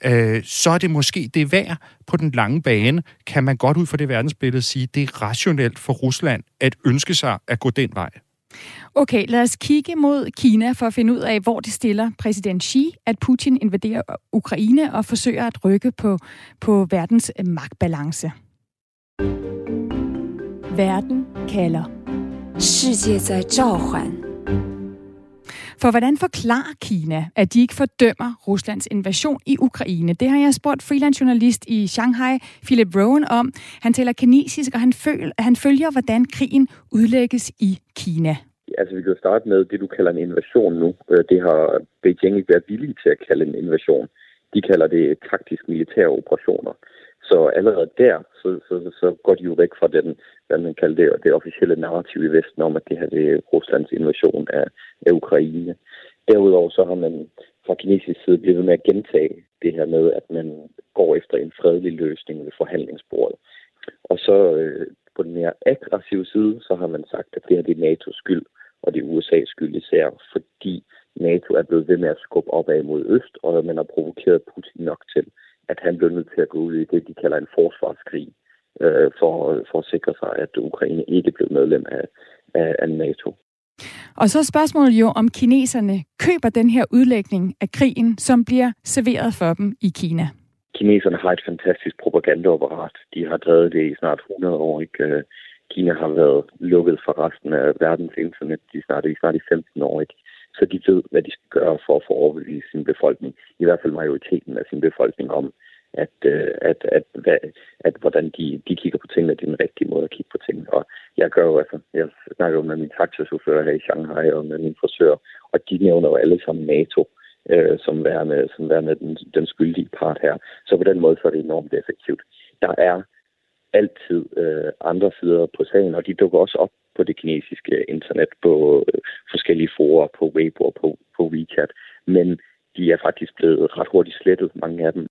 øh, så er det måske det værd på den lange bane, kan man godt ud fra det verdensbillede sige, det er rationelt for Rusland at ønske sig at gå den vej. Okay, lad os kigge mod Kina for at finde ud af, hvor det stiller præsident Xi, at Putin invaderer Ukraine og forsøger at rykke på, på verdens magtbalance. Verden kalder. 世界在召唤。 For hvordan forklarer Kina, at de ikke fordømmer Ruslands invasion i Ukraine? Det har jeg spurgt freelance journalist i Shanghai, Philip Rowan, om. Han taler kinesisk, og han, føl, han følger, hvordan krigen udlægges i Kina. Altså, vi kan jo starte med det, du kalder en invasion nu. Øh, det har Beijing ikke været villige til at kalde en invasion. De kalder det taktisk militære operationer. Så allerede der, så, så, så går de jo væk fra den, hvad man kalder det, det officielle narrativ i Vesten om, at det her det er Ruslands invasion af, af Ukraine. Derudover så har man fra kinesisk side blevet med at gentage det her med, at man går efter en fredelig løsning ved forhandlingsbordet. Og så øh, på den mere aggressive side, så har man sagt, at det her det er NATO's skyld, og det er USA's skyld især, fordi NATO er blevet ved med at skubbe opad mod øst, og man har provokeret Putin nok til, at han blev nødt til at gå ud i det, de kalder en forsvarskrig, øh, for, for at sikre sig, at Ukraine ikke blev medlem af, af, af NATO. Og så er spørgsmålet jo, om kineserne køber den her udlægning af krigen, som bliver serveret for dem i Kina. Kineserne har et fantastisk propagandaapparat. De har drevet det i snart 100 år. Ikke? Øh, Kina har været lukket for resten af verdens internet. De snart, de snart i 15 år. Ikke? Så de ved, hvad de skal gøre for at få overbevist sin befolkning. I hvert fald majoriteten af sin befolkning om, at, øh, at, at, at, at hvordan de, de kigger på tingene, det er den rigtige måde at kigge på tingene. Og jeg gør jo altså, jeg snakker jo med min taxachauffør her i Shanghai og med min frisør, og de nævner jo alle sammen NATO øh, som værende, som værende den, den skyldige part her. Så på den måde så er det enormt effektivt. Der er altid øh, andre sider på sagen, og de dukker også op på det kinesiske internet, på øh, forskellige forer, på Weibo og på, på WeChat. Men de er faktisk blevet ret hurtigt slettet, mange af dem.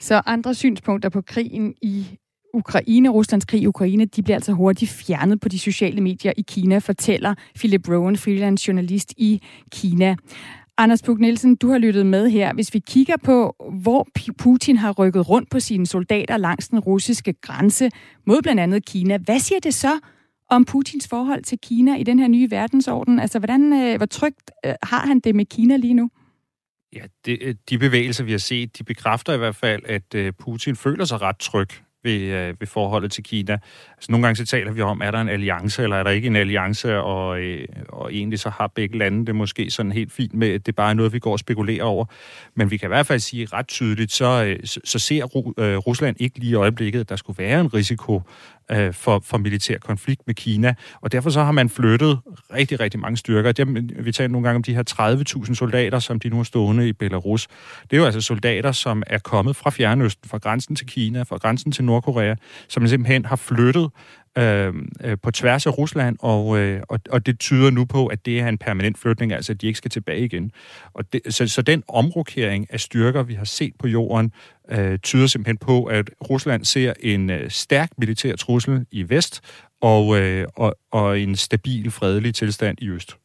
Så andre synspunkter på krigen i Ukraine, Ruslands krig i Ukraine, de bliver altså hurtigt fjernet på de sociale medier i Kina, fortæller Philip Rowan, freelance journalist i Kina. Anders Puk Nielsen, du har lyttet med her. Hvis vi kigger på, hvor Putin har rykket rundt på sine soldater langs den russiske grænse mod blandt andet Kina, hvad siger det så om Putins forhold til Kina i den her nye verdensorden? Altså, hvordan, øh, hvor trygt øh, har han det med Kina lige nu? Ja, det, øh, de bevægelser, vi har set, de bekræfter i hvert fald, at øh, Putin føler sig ret tryg ved, øh, ved forholdet til Kina. Så nogle gange så taler vi om, er der en alliance, eller er der ikke en alliance, og, øh, og egentlig så har begge lande det måske sådan helt fint med, at det bare er noget, vi går og spekulerer over. Men vi kan i hvert fald sige ret tydeligt, så, øh, så, så ser Ru- øh, Rusland ikke lige i øjeblikket, at der skulle være en risiko øh, for, for militær konflikt med Kina. Og derfor så har man flyttet rigtig, rigtig mange styrker. Dem, vi taler nogle gange om de her 30.000 soldater, som de nu er stående i Belarus. Det er jo altså soldater, som er kommet fra Fjernøsten, fra grænsen til Kina, fra grænsen til Nordkorea, som simpelthen har flyttet Øh, øh, på tværs af Rusland, og, øh, og, og det tyder nu på, at det er en permanent flytning, altså at de ikke skal tilbage igen. Og det, så, så den omrokering af styrker, vi har set på jorden, øh, tyder simpelthen på, at Rusland ser en øh, stærk militær trussel i vest, og, øh, og, og en stabil, fredelig tilstand i øst.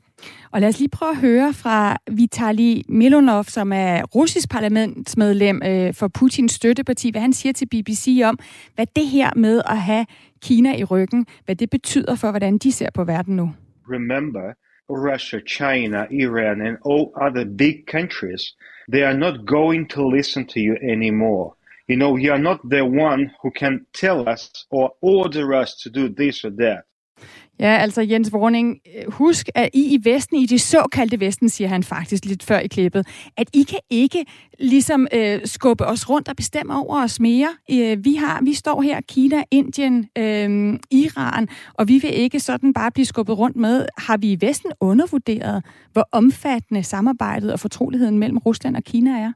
Og lad os lige prøve at høre fra Vitali Milonov, som er russisk parlamentsmedlem øh, for Putins støtteparti, hvad han siger til BBC om, hvad det her med at have Kina i ryggen, hvad det betyder for, hvordan de ser på verden nu. Remember, Russia, China, Iran, and all other big countries, they are not going to listen to you anymore. You know, you are not the one who can tell us or order us to do this or that. Ja, altså Jens Vorning, øh, husk, at I i Vesten, i det såkaldte Vesten, siger han faktisk lidt før i klippet, at I kan ikke ligesom øh, skubbe os rundt og bestemme over os mere. Øh, vi, har, vi står her, Kina, Indien, øh, Iran, og vi vil ikke sådan bare blive skubbet rundt med. Har vi i Vesten undervurderet, hvor omfattende samarbejdet og fortroligheden mellem Rusland og Kina er?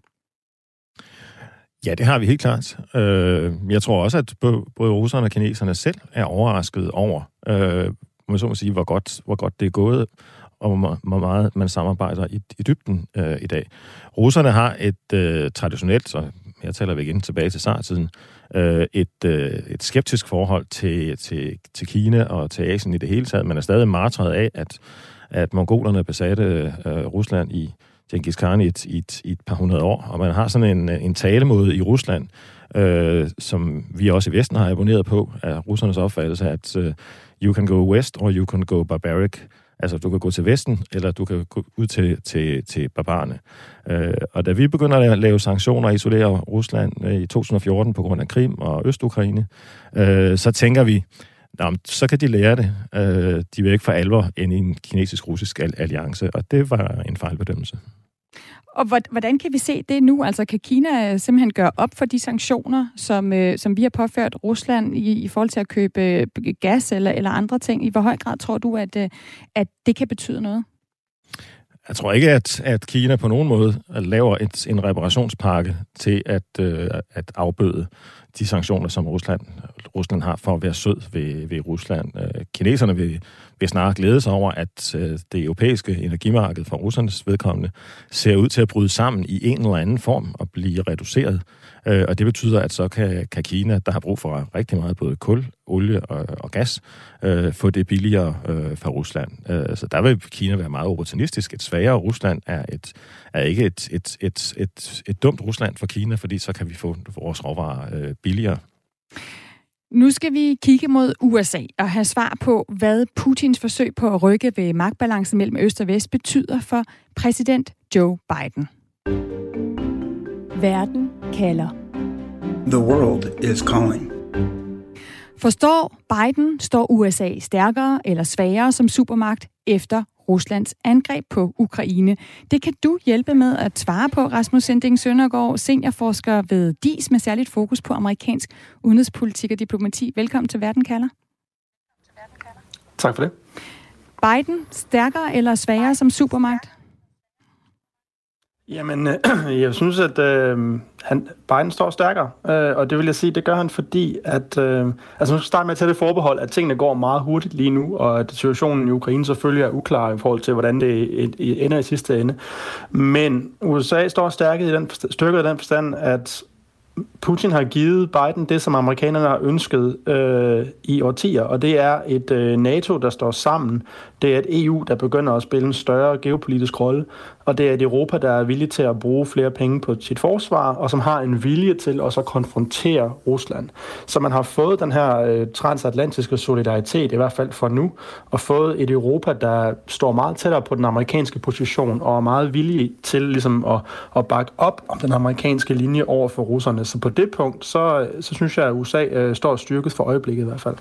Ja, det har vi helt klart. Øh, jeg tror også, at både russerne og kineserne selv er overrasket over, øh, man så må sige, hvor godt, hvor godt det er gået, og hvor meget man samarbejder i, i dybden øh, i dag. Russerne har et øh, traditionelt, så her taler vi igen tilbage til sartiden, øh, et, øh, et skeptisk forhold til, til, til Kina og til Asien i det hele taget. Man er stadig martret af, at, at mongolerne besatte øh, Rusland i Genghis Khan i et, i, et, i et par hundrede år, og man har sådan en, en talemåde i Rusland, øh, som vi også i Vesten har abonneret på, af russernes opfattelse, at øh, you can go west, or you can go barbaric. Altså, du kan gå til Vesten, eller du kan gå ud til, til, til barbarerne. Øh, og da vi begynder at lave sanktioner og isolere Rusland øh, i 2014 på grund af Krim og Østukraine, øh, så tænker vi, Nå, så kan de lære det. Øh, de vil ikke for alvor ind i en kinesisk-russisk alliance, og det var en fejlbedømmelse. Og hvordan kan vi se det nu? Altså kan Kina øh, simpelthen gøre op for de sanktioner, som, øh, som vi har påført Rusland i, i forhold til at købe øh, gas eller, eller andre ting? I hvor høj grad tror du, at, øh, at det kan betyde noget? Jeg tror ikke, at, at Kina på nogen måde laver et, en reparationspakke til at, øh, at afbøde de sanktioner, som Rusland, Rusland har for at være sød ved, ved Rusland. Øh, kineserne vil, vil snarere glæde sig over, at øh, det europæiske energimarked for russernes vedkommende ser ud til at bryde sammen i en eller anden form og blive reduceret. Øh, og det betyder, at så kan, kan Kina, der har brug for rigtig meget både kul, olie og, og gas, øh, få det billigere øh, fra Rusland. Øh, så der vil Kina være meget opportunistisk. Et svagere Rusland er, et, er ikke et, et, et, et, et dumt Rusland for Kina, fordi så kan vi få vores råvarer øh, billigere. Nu skal vi kigge mod USA og have svar på, hvad Putins forsøg på at rykke ved magtbalancen mellem øst og vest betyder for præsident Joe Biden. Verden kalder. The world is calling. Forstår Biden, står USA stærkere eller svagere som supermagt efter Ruslands angreb på Ukraine. Det kan du hjælpe med at svare på, Rasmus Sending Søndergaard, seniorforsker ved DIS med særligt fokus på amerikansk udenrigspolitik og diplomati. Velkommen til Verden kalder. Tak for det. Biden stærkere eller svagere som supermagt? Jamen, øh, jeg synes, at øh, han, Biden står stærkere, øh, og det vil jeg sige, det gør han, fordi at, øh, altså nu skal starte med at tage det forbehold, at tingene går meget hurtigt lige nu, og at situationen i Ukraine selvfølgelig er uklar i forhold til, hvordan det ender i sidste ende. Men USA står stærket i den, styrket i den forstand, at Putin har givet Biden det, som amerikanerne har ønsket øh, i årtier, og det er et øh, NATO, der står sammen. Det er et EU, der begynder at spille en større geopolitisk rolle, og det er et Europa, der er villig til at bruge flere penge på sit forsvar, og som har en vilje til også at konfrontere Rusland. Så man har fået den her øh, transatlantiske solidaritet, i hvert fald for nu, og fået et Europa, der står meget tættere på den amerikanske position, og er meget villig til ligesom at, at bakke op om den amerikanske linje over for russerne. Så på det punkt, så, så synes jeg, at USA øh, står styrket for øjeblikket i hvert fald.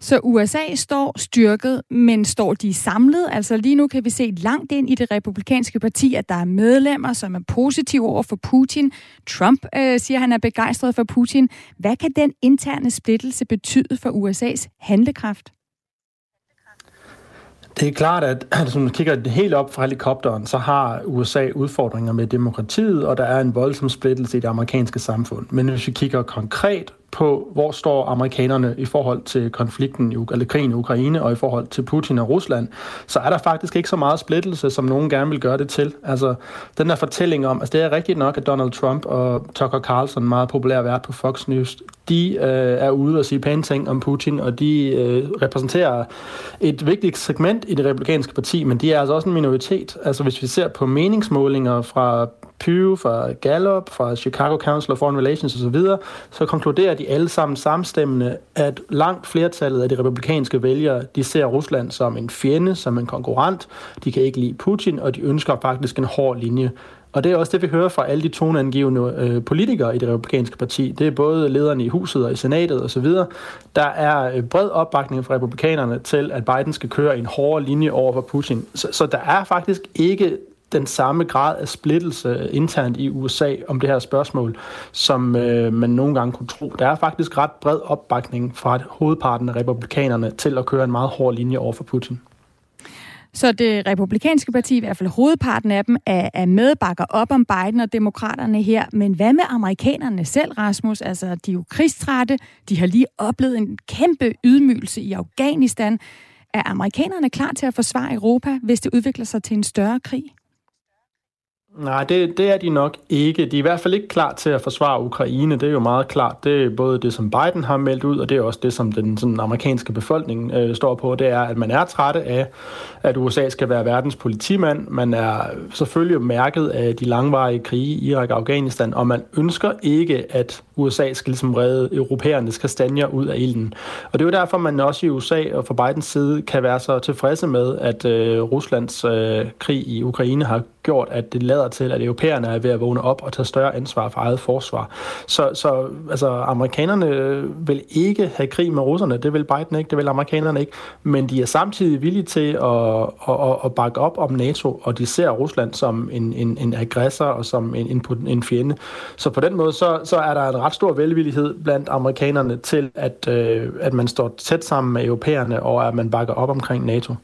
Så USA står styrket, men står de samlet? Altså lige nu kan vi se langt ind i det republikanske parti, at der er medlemmer, som er positive over for Putin. Trump øh, siger, at han er begejstret for Putin. Hvad kan den interne splittelse betyde for USA's handlekraft? Det er klart, at hvis man kigger helt op fra helikopteren, så har USA udfordringer med demokratiet, og der er en voldsom splittelse i det amerikanske samfund. Men hvis vi kigger konkret på, hvor står amerikanerne i forhold til konflikten, i, eller krigen i Ukraine, og i forhold til Putin og Rusland, så er der faktisk ikke så meget splittelse, som nogen gerne vil gøre det til. Altså, den der fortælling om, altså det er rigtigt nok, at Donald Trump og Tucker Carlson, meget populær vært på Fox News, de øh, er ude og sige pæne ting om Putin, og de øh, repræsenterer et vigtigt segment i det republikanske parti, men de er altså også en minoritet. Altså hvis vi ser på meningsmålinger fra Pew, fra Gallup, fra Chicago Council of Foreign Relations osv., så konkluderer de alle sammen samstemmende, at langt flertallet af de republikanske vælgere, de ser Rusland som en fjende, som en konkurrent. De kan ikke lide Putin, og de ønsker faktisk en hård linje. Og det er også det, vi hører fra alle de toneangivende øh, politikere i det republikanske parti. Det er både lederne i huset og i senatet osv. Der er øh, bred opbakning fra republikanerne til, at Biden skal køre en hård linje over for Putin. Så, så der er faktisk ikke den samme grad af splittelse internt i USA om det her spørgsmål, som øh, man nogle gange kunne tro. Der er faktisk ret bred opbakning fra hovedparten af republikanerne til at køre en meget hård linje over for Putin. Så det republikanske parti, i hvert fald hovedparten af dem, er, er med, bakker op om Biden og demokraterne her. Men hvad med amerikanerne selv, Rasmus? Altså, de er jo krigstrætte. De har lige oplevet en kæmpe ydmygelse i Afghanistan. Er amerikanerne klar til at forsvare Europa, hvis det udvikler sig til en større krig? Nej, det, det er de nok ikke. De er i hvert fald ikke klar til at forsvare Ukraine. Det er jo meget klart. Det er både det, som Biden har meldt ud, og det er også det, som den sådan, amerikanske befolkning øh, står på. Det er, at man er trætte af, at USA skal være verdens politimand. Man er selvfølgelig mærket af de langvarige krige i Irak og Afghanistan, og man ønsker ikke, at USA skal ligesom redde europæernes kastanjer ud af ilden. Og det er jo derfor, man også i USA og fra Bidens side kan være så tilfredse med, at øh, Ruslands øh, krig i Ukraine har gjort, at det lader til, at europæerne er ved at vågne op og tage større ansvar for eget forsvar. Så, så altså, amerikanerne vil ikke have krig med russerne, det vil Biden ikke, det vil amerikanerne ikke, men de er samtidig villige til at, at, at bakke op om NATO, og de ser Rusland som en, en, en aggressor og som en, en, en fjende. Så på den måde, så, så er der en ret stor velvillighed blandt amerikanerne til, at, øh, at man står tæt sammen med europæerne, og at man bakker op omkring NATO.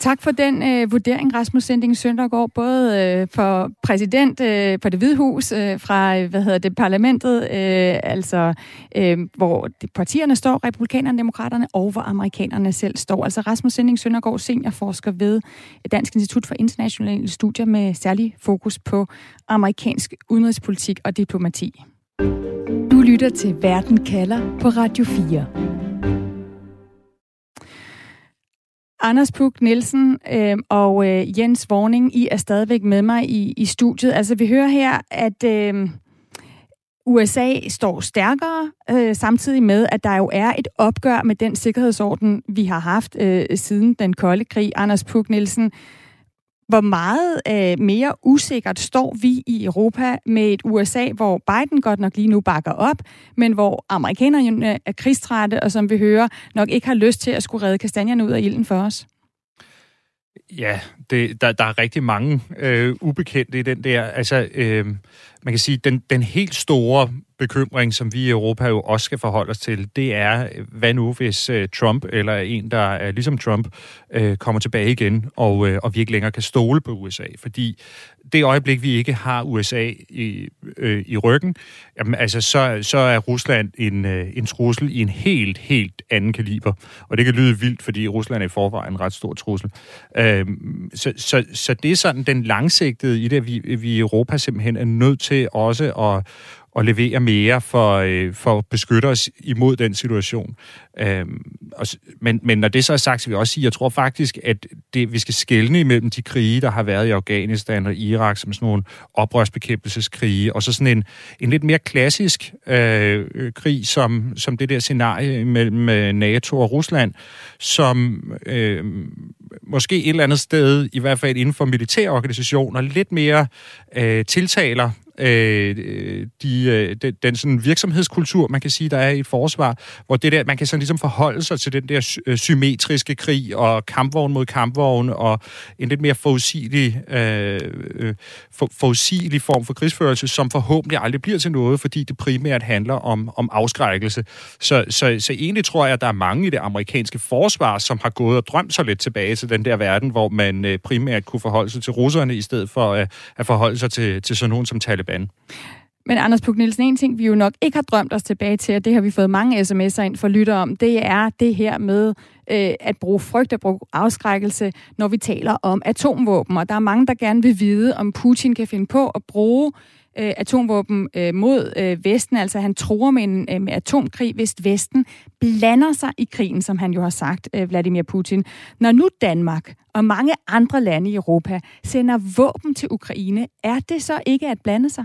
Tak for den øh, vurdering, Rasmus Sending Søndergaard, både øh, for præsident øh, på det hvide hus, øh, fra øh, hvad hedder det, parlamentet, øh, altså øh, hvor partierne står, republikanerne, demokraterne, og hvor amerikanerne selv står. Altså Rasmus Sending Søndergaard, seniorforsker ved Dansk Institut for Internationale Studier med særlig fokus på amerikansk udenrigspolitik og diplomati. Du lytter til Verden kalder på Radio 4. Anders Puk Nielsen øh, og øh, Jens Vorning, I er stadigvæk med mig i, i studiet. Altså, vi hører her, at øh, USA står stærkere, øh, samtidig med, at der jo er et opgør med den sikkerhedsorden, vi har haft øh, siden den kolde krig. Anders Puk Nielsen, hvor meget øh, mere usikkert står vi i Europa med et USA, hvor Biden godt nok lige nu bakker op, men hvor amerikanerne er krigstrætte, og som vi hører, nok ikke har lyst til at skulle redde kastanjerne ud af ilden for os? Ja, det, der, der er rigtig mange øh, ubekendte i den der. Altså, øh, man kan sige, den, den helt store bekymring, som vi i Europa jo også skal forholde os til, det er, hvad nu hvis øh, Trump eller en, der er ligesom Trump, øh, kommer tilbage igen, og, øh, og vi ikke længere kan stole på USA. Fordi det øjeblik, vi ikke har USA i, øh, i ryggen, jamen, altså, så, så er Rusland en, øh, en trussel i en helt, helt anden kaliber. Og det kan lyde vildt, fordi Rusland er i forvejen en ret stor trussel. Øh, så, så, så det er sådan den langsigtede i det, at vi, vi i Europa simpelthen er nødt til også at at levere mere for, øh, for at beskytte os imod den situation. Øhm, og, men, men når det så er sagt, så vil jeg også sige, at jeg tror faktisk, at det, vi skal skelne imellem de krige, der har været i Afghanistan og Irak, som sådan nogle oprørsbekæmpelseskrige, og så sådan en, en lidt mere klassisk øh, øh krig, som, som det der scenarie mellem øh, NATO og Rusland, som øh, måske et eller andet sted, i hvert fald inden for militære organisationer, lidt mere øh, tiltaler øh, de, øh, den, den sådan virksomhedskultur, man kan sige, der er i et forsvar, hvor det der, man kan sådan ligesom forholde sig til den der øh, symmetriske krig og kampvogn mod kampvogn og en lidt mere forudsigelig, øh, øh, for, forudsigelig form for krigsførelse, som forhåbentlig aldrig bliver til noget, fordi det primært handler om, om afskrækkelse. Så, så, så egentlig tror jeg, at der er mange i det amerikanske forsvar, som har gået og drømt sig lidt tilbage til den der verden, hvor man øh, primært kunne forholde sig til russerne, i stedet for øh, at forholde sig til, til sådan nogen som Taliban. Men Anders Puk Nielsen, en ting, vi jo nok ikke har drømt os tilbage til, og det har vi fået mange sms'er ind for lytter om, det er det her med øh, at bruge frygt og bruge afskrækkelse, når vi taler om atomvåben. Og der er mange, der gerne vil vide, om Putin kan finde på at bruge øh, atomvåben øh, mod øh, Vesten. Altså han tror med, en, øh, med atomkrig, hvis Vesten blander sig i krigen, som han jo har sagt, øh, Vladimir Putin. Når nu Danmark og mange andre lande i Europa sender våben til Ukraine, er det så ikke at blande sig?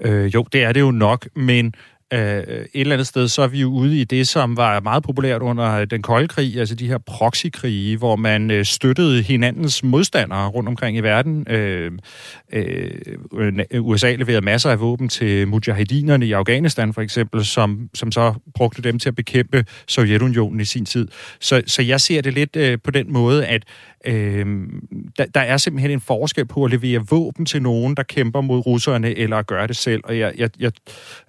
Øh, jo, det er det jo nok, men Øh, et eller andet sted, så er vi jo ude i det, som var meget populært under den kolde krig, altså de her proxykrige, hvor man øh, støttede hinandens modstandere rundt omkring i verden. Øh, øh, øh USA leverede masser af våben til mujahedinerne i Afghanistan for eksempel, som, som så brugte dem til at bekæmpe Sovjetunionen i sin tid. Så, så jeg ser det lidt øh, på den måde, at Øh, der, der er simpelthen en forskel på at levere våben til nogen, der kæmper mod russerne, eller at gøre det selv. Og jeg, jeg, jeg,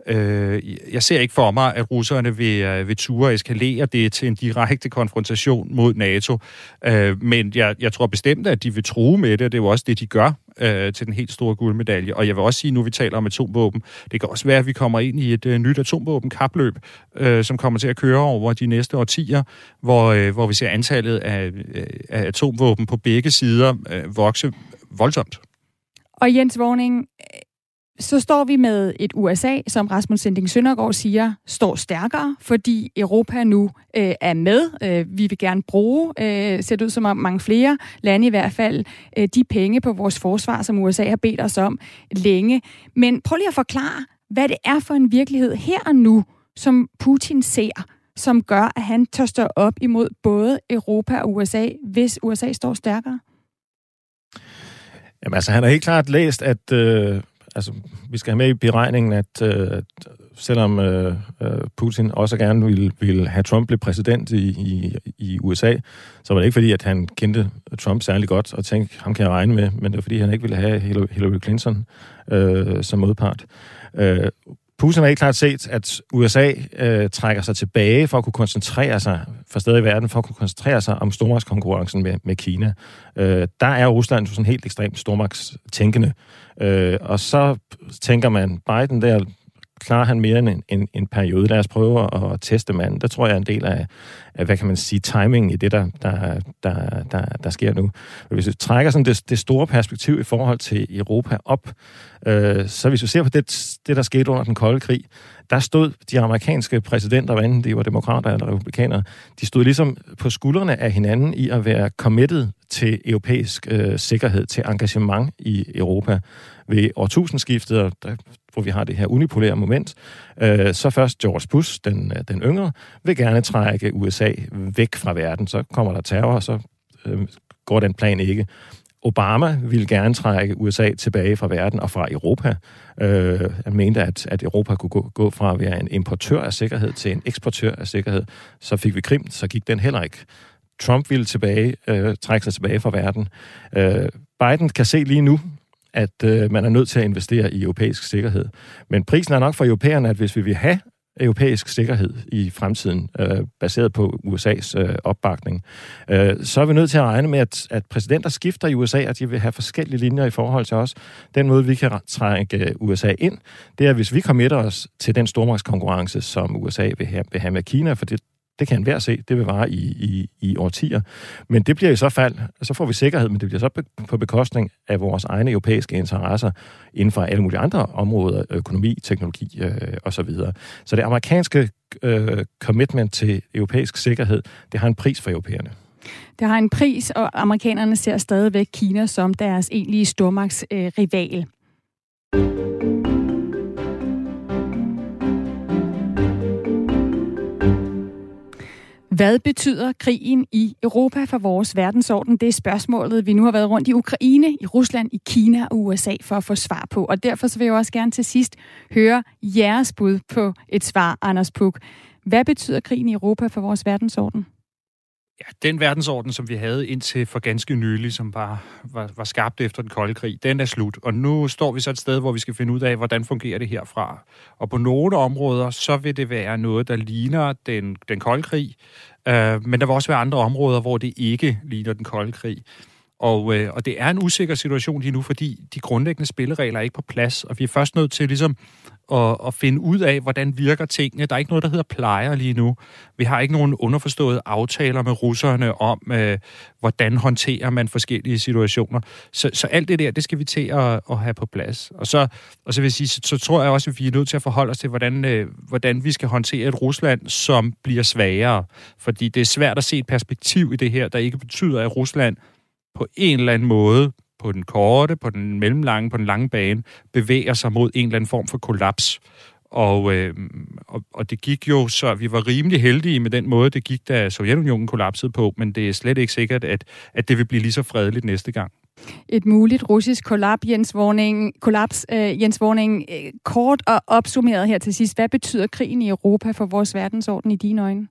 øh, jeg ser ikke for mig, at russerne vil, øh, vil ture eskalere det til en direkte konfrontation mod NATO. Øh, men jeg, jeg tror bestemt, at de vil true med det, og det er jo også det, de gør øh, til den helt store guldmedalje. Og jeg vil også sige, nu vi taler om atomvåben, det kan også være, at vi kommer ind i et øh, nyt atomvåben-kapløb, øh, som kommer til at køre over de næste årtier, hvor, øh, hvor vi ser antallet af, øh, af atomvåben på begge sider øh, vokse voldsomt. Og Jens Vågning, så står vi med et USA, som Rasmus Sending Søndergaard siger, står stærkere, fordi Europa nu øh, er med. Øh, vi vil gerne bruge, øh, ser det ud som om mange flere lande i hvert fald, øh, de penge på vores forsvar, som USA har bedt os om længe. Men prøv lige at forklare, hvad det er for en virkelighed her og nu, som Putin ser, som gør, at han tør stå op imod både Europa og USA, hvis USA står stærkere. Jamen altså, han har helt klart læst, at øh, altså, vi skal have med i beregningen, at øh, selvom øh, øh, Putin også gerne ville, ville have Trump blive præsident i, i, i USA, så var det ikke fordi, at han kendte Trump særlig godt og tænkte, ham kan jeg regne med, men det var fordi, han ikke ville have Hillary Clinton øh, som modpart. Øh, Putin har ikke klart set, at USA øh, trækker sig tilbage for at kunne koncentrere sig, for steder i verden, for at kunne koncentrere sig om stormagtskonkurrencen med, med Kina. Øh, der er Rusland sådan helt ekstremt stormagtstænkende. Øh, og så tænker man, Biden der klarer han mere end en, en, en periode. Lad os prøve at, at teste manden. Der tror jeg er en del af, af, hvad kan man sige, timingen i det, der, der, der, der, der sker nu. Hvis vi trækker sådan det, det store perspektiv i forhold til Europa op, øh, så hvis vi ser på det, det, der skete under den kolde krig, der stod de amerikanske præsidenter, hvad enten de var demokrater eller republikanere, de stod ligesom på skuldrene af hinanden i at være committed til europæisk øh, sikkerhed, til engagement i Europa. Ved årtusindskiftet, der hvor vi har det her unipolære moment, øh, så først George Bush, den, øh, den yngre, vil gerne trække USA væk fra verden. Så kommer der terror, og så øh, går den plan ikke. Obama ville gerne trække USA tilbage fra verden og fra Europa. Øh, han mente, at, at Europa kunne gå, gå fra at være en importør af sikkerhed til en eksportør af sikkerhed. Så fik vi Krim, så gik den heller ikke. Trump ville tilbage, øh, trække sig tilbage fra verden. Øh, Biden kan se lige nu, at øh, man er nødt til at investere i europæisk sikkerhed. Men prisen er nok for europæerne, at hvis vi vil have europæisk sikkerhed i fremtiden, øh, baseret på USA's øh, opbakning, øh, så er vi nødt til at regne med, at, at præsidenter skifter i USA, at de vil have forskellige linjer i forhold til os. Den måde, vi kan trække øh, USA ind, det er, hvis vi committer os til den stormagtskonkurrence, som USA vil have, vil have med Kina, for det, det kan enhver se, det vil vare i, i, i årtier. Men det bliver i så fald, så får vi sikkerhed, men det bliver så på bekostning af vores egne europæiske interesser inden for alle mulige andre områder, økonomi, teknologi øh, osv. Så, så det amerikanske øh, commitment til europæisk sikkerhed, det har en pris for europæerne. Det har en pris, og amerikanerne ser stadigvæk Kina som deres egentlige stormagtsrival. Øh, Hvad betyder krigen i Europa for vores verdensorden? Det er spørgsmålet, vi nu har været rundt i Ukraine, i Rusland, i Kina og USA for at få svar på. Og derfor så vil jeg også gerne til sidst høre jeres bud på et svar, Anders Puk. Hvad betyder krigen i Europa for vores verdensorden? Ja, den verdensorden, som vi havde indtil for ganske nylig, som var, var, var skabt efter den kolde krig, den er slut. Og nu står vi så et sted, hvor vi skal finde ud af, hvordan fungerer det herfra. Og på nogle områder, så vil det være noget, der ligner den, den kolde krig, øh, men der vil også være andre områder, hvor det ikke ligner den kolde krig. Og, øh, og det er en usikker situation lige nu, fordi de grundlæggende spilleregler er ikke på plads, og vi er først nødt til ligesom at, at finde ud af, hvordan virker tingene. Der er ikke noget, der hedder plejer lige nu. Vi har ikke nogen underforståede aftaler med russerne om, øh, hvordan håndterer man forskellige situationer. Så, så alt det der, det skal vi til at, at have på plads. Og så, og så vil jeg sige, så, så tror jeg også, at vi er nødt til at forholde os til, hvordan, øh, hvordan vi skal håndtere et Rusland, som bliver svagere. Fordi det er svært at se et perspektiv i det her, der ikke betyder, at Rusland på en eller anden måde, på den korte, på den mellemlange, på den lange bane, bevæger sig mod en eller anden form for kollaps. Og, øh, og, og det gik jo, så vi var rimelig heldige med den måde, det gik, da Sovjetunionen kollapsede på, men det er slet ikke sikkert, at, at det vil blive lige så fredeligt næste gang. Et muligt russisk kollaps, Jens Vorning, kollaps, øh, Jens Vorning, øh, kort og opsummeret her til sidst. Hvad betyder krigen i Europa for vores verdensorden i dine øjne?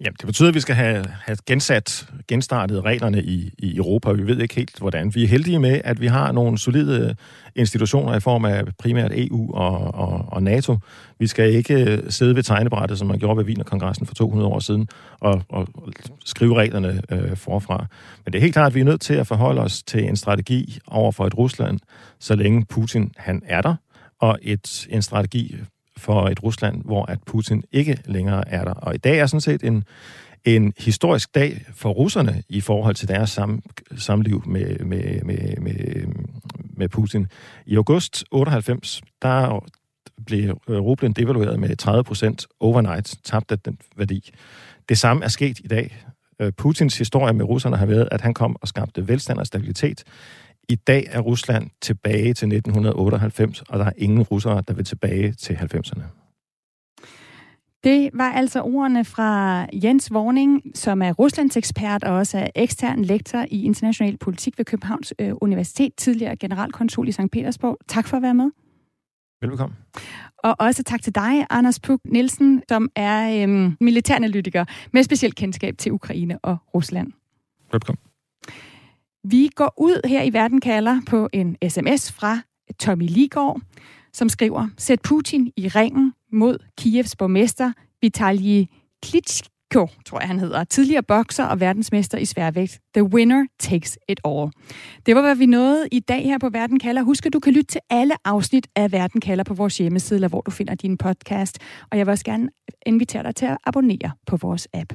Jamen, det betyder, at vi skal have, have gensat, genstartet reglerne i, i Europa. Vi ved ikke helt, hvordan. Vi er heldige med, at vi har nogle solide institutioner i form af primært EU og, og, og NATO. Vi skal ikke øh, sidde ved tegnebrættet, som man gjorde ved Wienerkongressen for 200 år siden, og, og skrive reglerne øh, forfra. Men det er helt klart, at vi er nødt til at forholde os til en strategi over for et Rusland, så længe Putin han er der, og et, en strategi for et Rusland, hvor at Putin ikke længere er der. Og i dag er sådan set en, en historisk dag for russerne i forhold til deres sam, samliv med, med, med, med, med Putin. I august 98, der blev rublen devalueret med 30 procent overnight, tabte den værdi. Det samme er sket i dag. Øh, Putins historie med russerne har været, at han kom og skabte velstand og stabilitet. I dag er Rusland tilbage til 1998, og der er ingen russere, der vil tilbage til 90'erne. Det var altså ordene fra Jens Vorning, som er Ruslands ekspert og også er ekstern lektor i international politik ved Københavns øh, Universitet, tidligere generalkonsul i St. Petersborg. Tak for at være med. Velkommen. Og også tak til dig, Anders Puk Nielsen, som er øhm, militæranalytiker med specielt kendskab til Ukraine og Rusland. Velkommen. Vi går ud her i Verden kalder på en sms fra Tommy Ligård, som skriver, sæt Putin i ringen mod Kievs borgmester Vitali Klitschko, tror jeg han hedder, tidligere bokser og verdensmester i sværvægt. The winner takes it all. Det var, hvad vi nåede i dag her på Verden kalder. Husk, at du kan lytte til alle afsnit af Verden kalder på vores hjemmeside, eller hvor du finder din podcast. Og jeg vil også gerne invitere dig til at abonnere på vores app.